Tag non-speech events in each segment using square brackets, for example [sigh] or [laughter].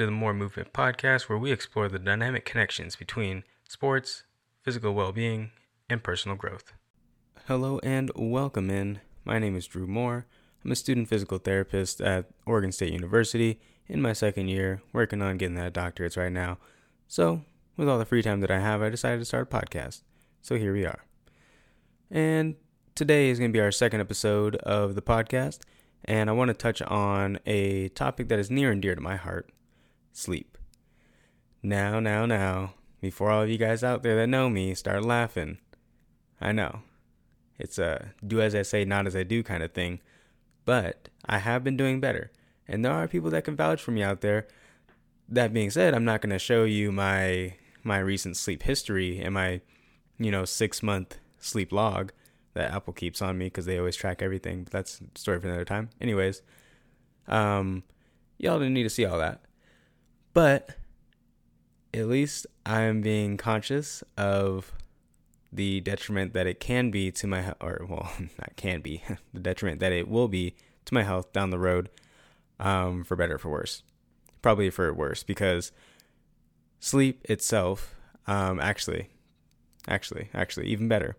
To the Moore Movement podcast, where we explore the dynamic connections between sports, physical well being, and personal growth. Hello and welcome in. My name is Drew Moore. I'm a student physical therapist at Oregon State University in my second year, working on getting that doctorate right now. So, with all the free time that I have, I decided to start a podcast. So here we are. And today is going to be our second episode of the podcast, and I want to touch on a topic that is near and dear to my heart sleep. Now, now, now, before all of you guys out there that know me start laughing, I know it's a do as I say, not as I do kind of thing, but I have been doing better. And there are people that can vouch for me out there. That being said, I'm not going to show you my my recent sleep history and my, you know, six month sleep log that Apple keeps on me because they always track everything. But that's a story for another time. Anyways, um, y'all didn't need to see all that. But at least I'm being conscious of the detriment that it can be to my or well, [laughs] not can be [laughs] the detriment that it will be to my health down the road, um, for better or for worse. Probably for worse because sleep itself, um, actually, actually, actually, even better.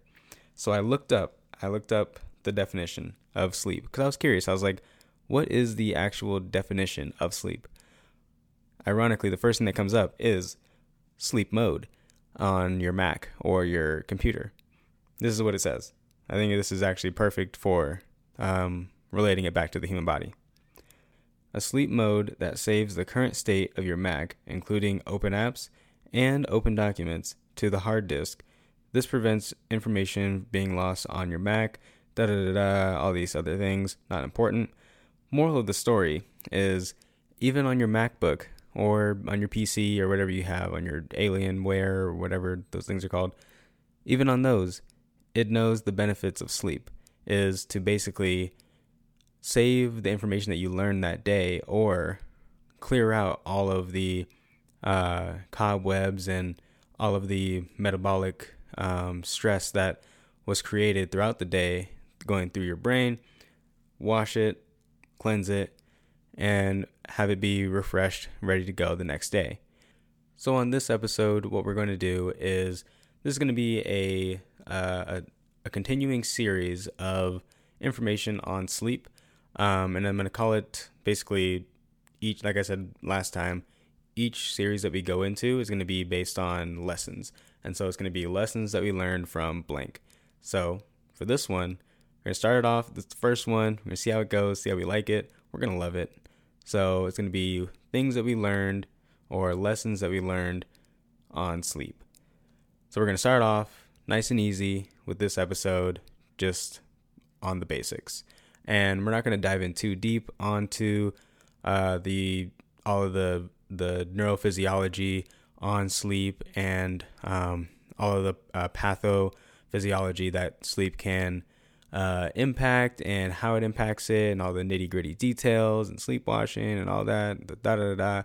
So I looked up, I looked up the definition of sleep because I was curious. I was like, what is the actual definition of sleep? Ironically, the first thing that comes up is sleep mode on your Mac or your computer. This is what it says. I think this is actually perfect for um, relating it back to the human body. A sleep mode that saves the current state of your Mac, including open apps and open documents, to the hard disk. This prevents information being lost on your Mac, da da da da, all these other things, not important. Moral of the story is even on your MacBook, or on your PC or whatever you have on your Alienware or whatever those things are called, even on those, it knows the benefits of sleep is to basically save the information that you learned that day or clear out all of the uh, cobwebs and all of the metabolic um, stress that was created throughout the day going through your brain, wash it, cleanse it, and have it be refreshed, ready to go the next day. So, on this episode, what we're going to do is this is going to be a, uh, a, a, continuing series of information on sleep. Um, and I'm going to call it basically each, like I said last time, each series that we go into is going to be based on lessons. And so it's going to be lessons that we learned from blank. So for this one, we're going to start it off. This is the first one. We're going to see how it goes, see how we like it. We're going to love it. So it's going to be things that we learned or lessons that we learned on sleep. So we're going to start off nice and easy with this episode, just on the basics. And we're not going to dive in too deep onto uh, the all of the the neurophysiology on sleep and um, all of the uh, pathophysiology that sleep can uh, impact and how it impacts it and all the nitty gritty details and sleepwashing and all that. Da, da, da, da.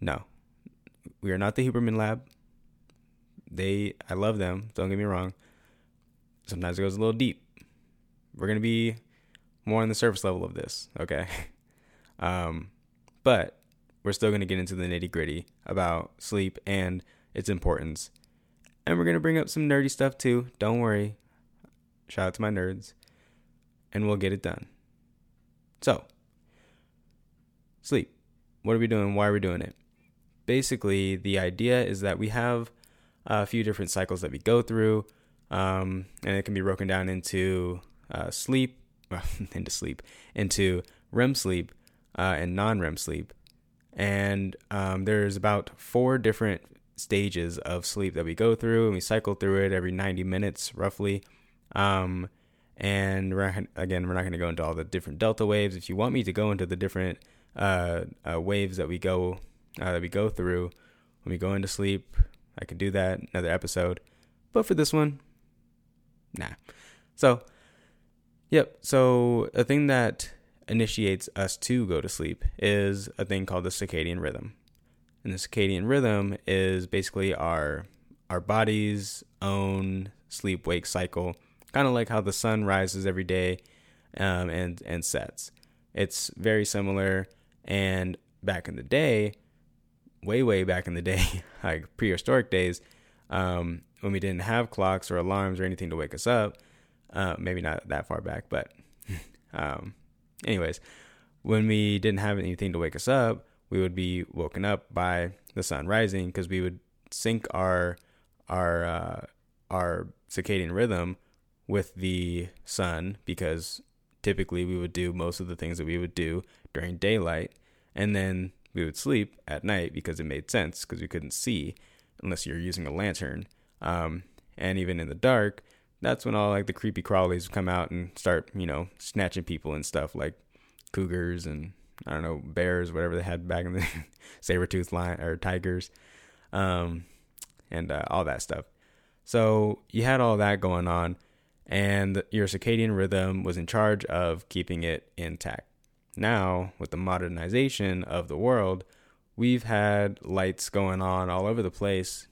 No, we are not the Huberman Lab. They, I love them. Don't get me wrong. Sometimes it goes a little deep. We're gonna be more on the surface level of this, okay? [laughs] um, but we're still gonna get into the nitty gritty about sleep and its importance. And we're gonna bring up some nerdy stuff too. Don't worry, Shout out to my nerds. And we'll get it done. So, sleep. What are we doing? Why are we doing it? Basically, the idea is that we have a few different cycles that we go through, um, and it can be broken down into uh, sleep, [laughs] into sleep, into REM sleep uh, and non REM sleep. And um, there's about four different stages of sleep that we go through, and we cycle through it every 90 minutes roughly. Um, and we're again, we're not going to go into all the different delta waves. If you want me to go into the different uh, uh, waves that we go uh, that we go through when we go into sleep, I can do that another episode. But for this one, nah. So, yep. So a thing that initiates us to go to sleep is a thing called the circadian rhythm. And the circadian rhythm is basically our our body's own sleep wake cycle kind of like how the sun rises every day um, and and sets. It's very similar. And back in the day, way, way back in the day, [laughs] like prehistoric days, um, when we didn't have clocks or alarms or anything to wake us up. Uh, maybe not that far back, but [laughs] um, anyways, when we didn't have anything to wake us up, we would be woken up by the sun rising because we would sync our our uh, our circadian rhythm with the sun because typically we would do most of the things that we would do during daylight and then we would sleep at night because it made sense because we couldn't see unless you're using a lantern. Um, and even in the dark that's when all like the creepy crawlies come out and start you know snatching people and stuff like cougars and I don't know bears whatever they had back in the [laughs] saber tooth lion or tigers um, and uh, all that stuff. So you had all that going on and your circadian rhythm was in charge of keeping it intact. Now, with the modernization of the world, we've had lights going on all over the place,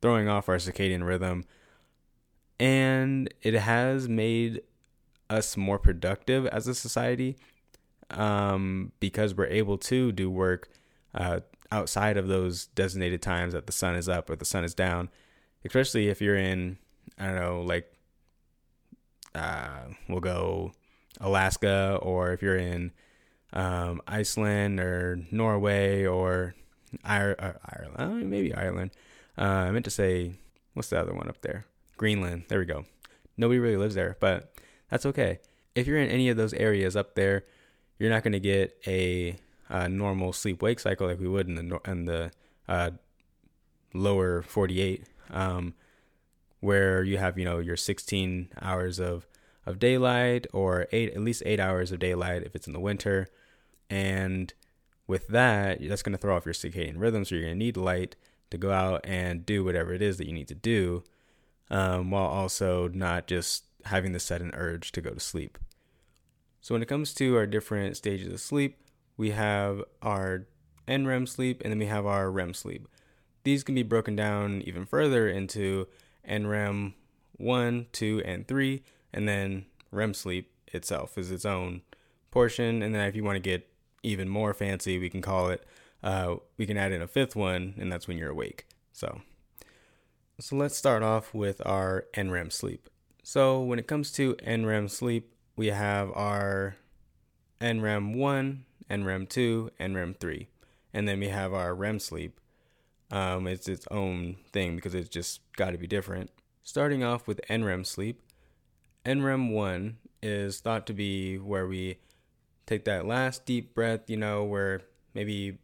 throwing off our circadian rhythm, and it has made us more productive as a society um, because we're able to do work uh, outside of those designated times that the sun is up or the sun is down, especially if you're in, I don't know, like uh, we'll go Alaska, or if you're in um, Iceland or Norway or uh, Ireland, uh, maybe Ireland. Uh, I meant to say, what's the other one up there? Greenland. There we go. Nobody really lives there, but that's okay. If you're in any of those areas up there, you're not going to get a, a, normal sleep wake cycle like we would in the in the uh, lower 48. Um, where you have you know your 16 hours of of daylight or eight at least eight hours of daylight if it's in the winter. And with that that's going to throw off your circadian rhythm so you're going to need light to go out and do whatever it is that you need to do um, while also not just having the sudden urge to go to sleep. So when it comes to our different stages of sleep we have our NREM sleep and then we have our REM sleep. These can be broken down even further into NREM 1, 2, and 3, and then REM sleep itself is its own portion. And then if you want to get even more fancy, we can call it, uh, we can add in a fifth one, and that's when you're awake. So, so let's start off with our NREM sleep. So when it comes to NREM sleep, we have our NREM 1, NREM 2, NREM 3. And then we have our REM sleep, um, it's its own thing because it's just got to be different. Starting off with NREM sleep, NREM 1 is thought to be where we take that last deep breath, you know, where maybe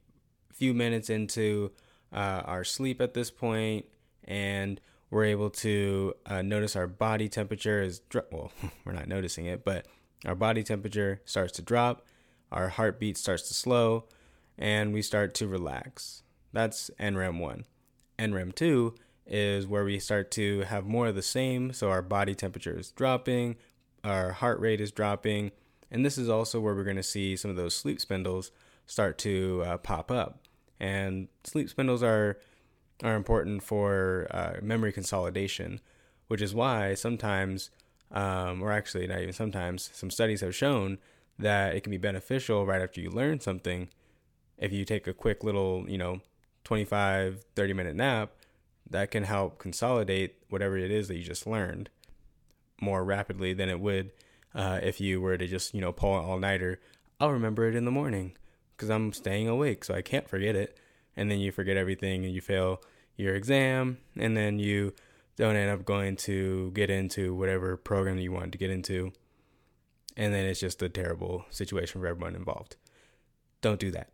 a few minutes into uh, our sleep at this point, and we're able to uh, notice our body temperature is, dro- well, [laughs] we're not noticing it, but our body temperature starts to drop, our heartbeat starts to slow, and we start to relax. That's NREM 1. NREM 2 is where we start to have more of the same. So our body temperature is dropping, our heart rate is dropping. And this is also where we're going to see some of those sleep spindles start to uh, pop up. And sleep spindles are are important for uh, memory consolidation, which is why sometimes, um, or actually not even sometimes, some studies have shown that it can be beneficial right after you learn something if you take a quick little, you know, 25, 30 minute nap, that can help consolidate whatever it is that you just learned more rapidly than it would uh, if you were to just, you know, pull an all nighter. I'll remember it in the morning because I'm staying awake, so I can't forget it. And then you forget everything and you fail your exam, and then you don't end up going to get into whatever program you wanted to get into. And then it's just a terrible situation for everyone involved. Don't do that.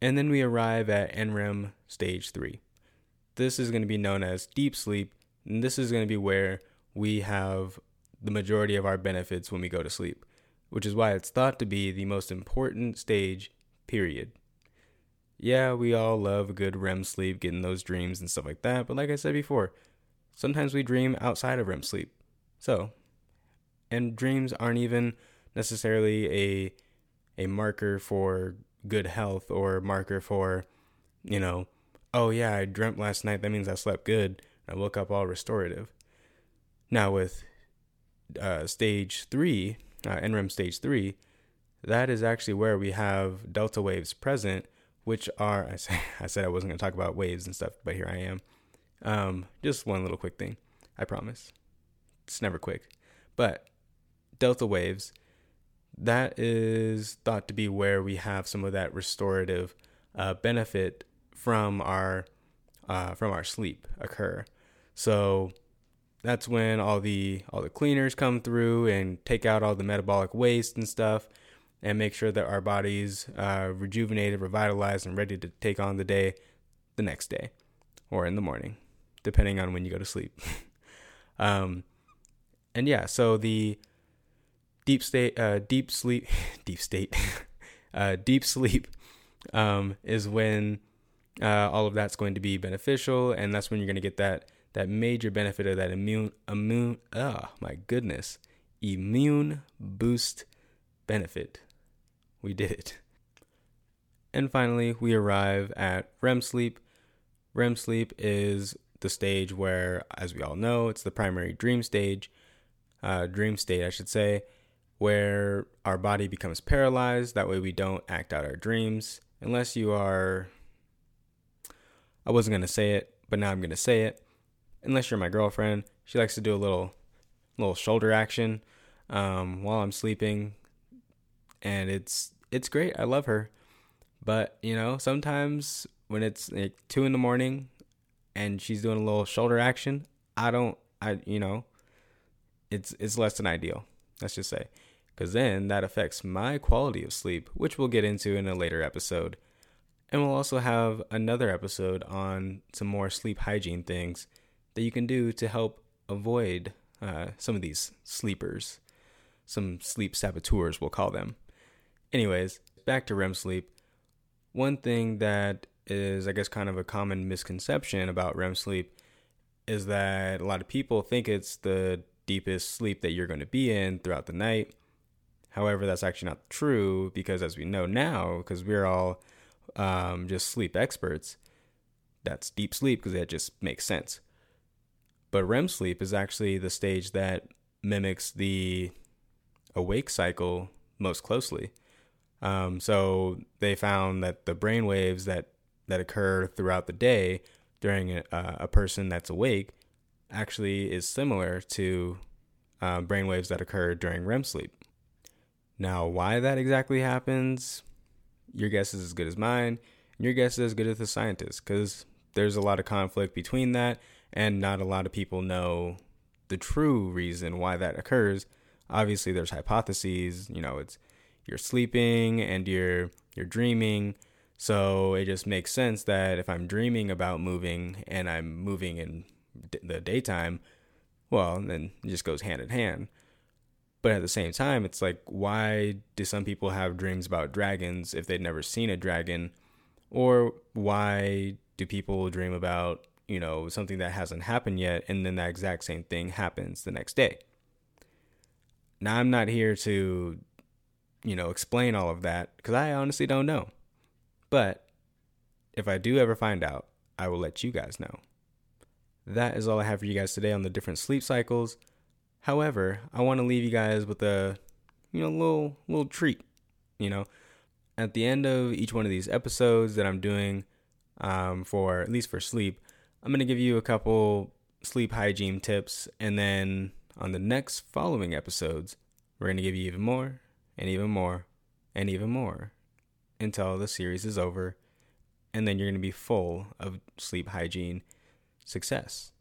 And then we arrive at NREM stage 3. This is going to be known as deep sleep, and this is going to be where we have the majority of our benefits when we go to sleep, which is why it's thought to be the most important stage, period. Yeah, we all love good REM sleep, getting those dreams and stuff like that, but like I said before, sometimes we dream outside of REM sleep. So, and dreams aren't even necessarily a a marker for good health or marker for, you know, oh yeah, I dreamt last night. That means I slept good. I woke up all restorative. Now with uh, stage three, uh, NREM stage three, that is actually where we have delta waves present, which are I say [laughs] I said I wasn't going to talk about waves and stuff, but here I am. Um, just one little quick thing, I promise. It's never quick, but delta waves. That is thought to be where we have some of that restorative uh, benefit from our uh, from our sleep occur. So that's when all the all the cleaners come through and take out all the metabolic waste and stuff and make sure that our bodies uh, rejuvenated revitalized and ready to take on the day the next day or in the morning depending on when you go to sleep [laughs] um, and yeah so the deep state uh, deep sleep [laughs] deep state [laughs] uh, deep sleep um, is when uh, all of that's going to be beneficial and that's when you're going to get that that major benefit of that immune immune oh my goodness immune boost benefit. We did it. And finally we arrive at REM sleep. REM sleep is the stage where as we all know it's the primary dream stage uh, dream state I should say where our body becomes paralyzed that way we don't act out our dreams unless you are I wasn't going to say it but now I'm going to say it unless you're my girlfriend, she likes to do a little little shoulder action um, while I'm sleeping, and it's it's great. I love her, but you know sometimes when it's like two in the morning and she's doing a little shoulder action, I don't I you know it's it's less than ideal. Let's just say because then that affects my quality of sleep, which we'll get into in a later episode. And we'll also have another episode on some more sleep hygiene things that you can do to help avoid uh, some of these sleepers, some sleep saboteurs, we'll call them. Anyways, back to REM sleep. One thing that is, I guess, kind of a common misconception about REM sleep is that a lot of people think it's the deepest sleep that you're going to be in throughout the night. However, that's actually not true because, as we know now, because we're all um, just sleep experts, that's deep sleep because that just makes sense. But REM sleep is actually the stage that mimics the awake cycle most closely. Um, so they found that the brain waves that, that occur throughout the day during a, a person that's awake actually is similar to uh, brain waves that occur during REM sleep. Now, why that exactly happens, your guess is as good as mine, and your guess is as good as the scientist, because there's a lot of conflict between that, and not a lot of people know the true reason why that occurs. Obviously, there's hypotheses. You know, it's you're sleeping and you're you're dreaming. So it just makes sense that if I'm dreaming about moving and I'm moving in d- the daytime, well, then it just goes hand in hand. But at the same time, it's like, why do some people have dreams about dragons if they'd never seen a dragon? Or why do people dream about you know, something that hasn't happened yet, and then that exact same thing happens the next day. Now, I'm not here to, you know, explain all of that because I honestly don't know. But if I do ever find out, I will let you guys know. That is all I have for you guys today on the different sleep cycles. However, I want to leave you guys with a, you know, little little treat. You know, at the end of each one of these episodes that I'm doing, um, for at least for sleep, I'm going to give you a couple sleep hygiene tips, and then on the next following episodes, we're going to give you even more, and even more, and even more until the series is over, and then you're going to be full of sleep hygiene success.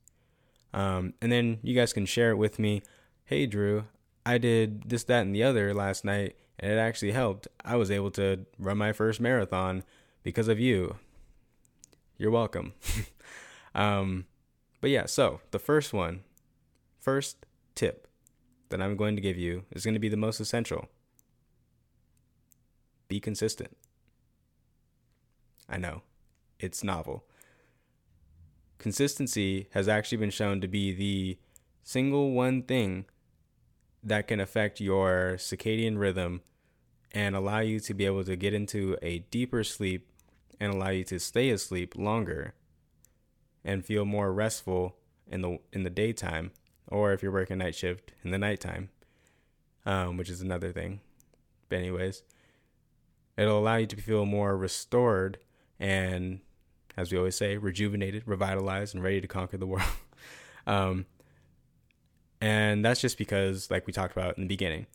Um, and then you guys can share it with me. Hey, Drew, I did this, that, and the other last night, and it actually helped. I was able to run my first marathon because of you. You're welcome. [laughs] Um, but yeah, so the first one, first tip that I'm going to give you is going to be the most essential. Be consistent. I know, it's novel. Consistency has actually been shown to be the single one thing that can affect your circadian rhythm and allow you to be able to get into a deeper sleep and allow you to stay asleep longer and feel more restful in the in the daytime, or if you're working night shift in the nighttime, um, which is another thing. But anyways, it'll allow you to feel more restored and, as we always say, rejuvenated, revitalized, and ready to conquer the world. [laughs] um, and that's just because, like we talked about in the beginning,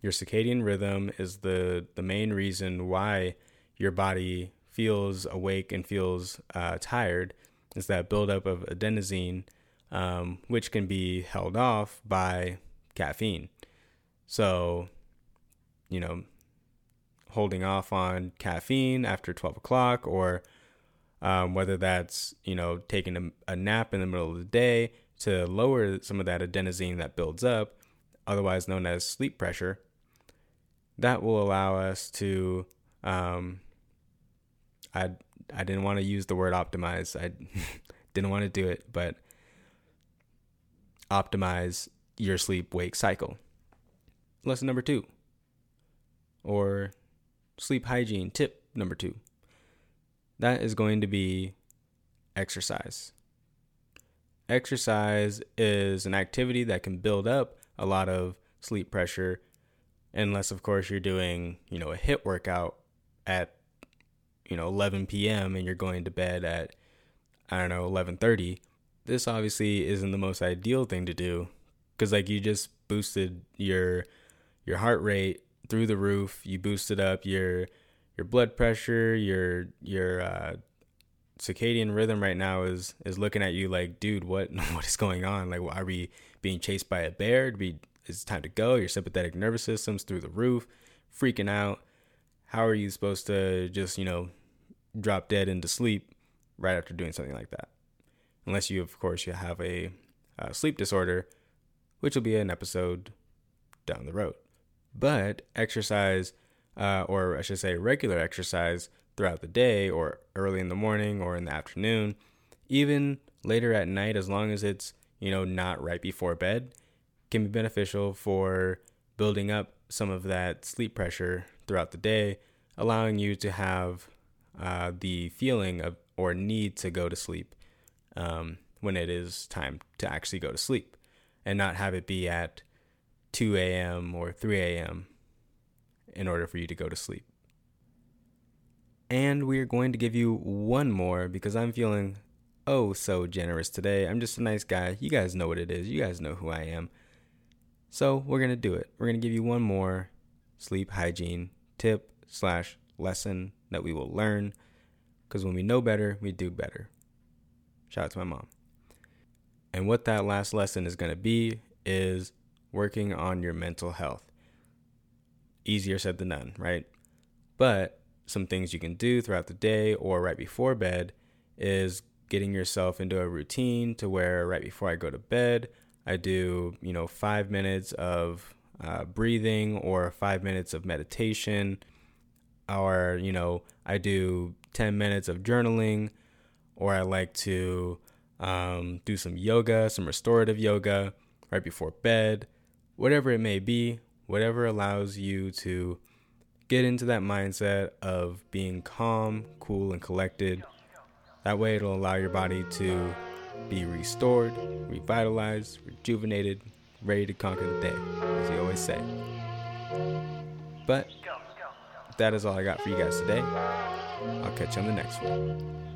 your circadian rhythm is the the main reason why your body feels awake and feels uh, tired. Is that buildup of adenosine, um, which can be held off by caffeine. So, you know, holding off on caffeine after 12 o'clock, or um, whether that's, you know, taking a, a nap in the middle of the day to lower some of that adenosine that builds up, otherwise known as sleep pressure, that will allow us to. Um, I I didn't want to use the word optimize. I [laughs] didn't want to do it, but optimize your sleep wake cycle. Lesson number two, or sleep hygiene tip number two. That is going to be exercise. Exercise is an activity that can build up a lot of sleep pressure, unless, of course, you're doing, you know, a HIIT workout at, you know, 11 p.m. and you're going to bed at, I don't know, 11:30. This obviously isn't the most ideal thing to do, because like you just boosted your your heart rate through the roof. You boosted up your your blood pressure, your your uh, circadian rhythm right now is is looking at you like, dude, what [laughs] what is going on? Like, are we being chased by a bear? Be it's time to go. Your sympathetic nervous system's through the roof, freaking out. How are you supposed to just you know drop dead into sleep right after doing something like that? Unless you, of course, you have a sleep disorder, which will be an episode down the road. But exercise, uh, or I should say regular exercise, throughout the day or early in the morning or in the afternoon, even later at night, as long as it's, you know, not right before bed, can be beneficial for building up some of that sleep pressure throughout the day, allowing you to have uh, the feeling of or need to go to sleep um, when it is time to actually go to sleep and not have it be at 2 a.m. or 3 a.m. in order for you to go to sleep. And we are going to give you one more because I'm feeling oh so generous today. I'm just a nice guy. You guys know what it is. You guys know who I am. So we're going to do it. We're going to give you one more sleep hygiene tip slash lesson that we will learn. Because when we know better, we do better. Shout out to my mom. And what that last lesson is going to be is working on your mental health. Easier said than done, right? But some things you can do throughout the day or right before bed is getting yourself into a routine to where right before I go to bed, I do, you know, five minutes of uh, breathing or five minutes of meditation, or, you know, I do 10 minutes of journaling, or I like to um, do some yoga, some restorative yoga right before bed, whatever it may be, whatever allows you to get into that mindset of being calm, cool, and collected. That way, it'll allow your body to be restored, revitalized, rejuvenated, ready to conquer the day, as you always say. But that is all I got for you guys today. I'll catch you on the next one.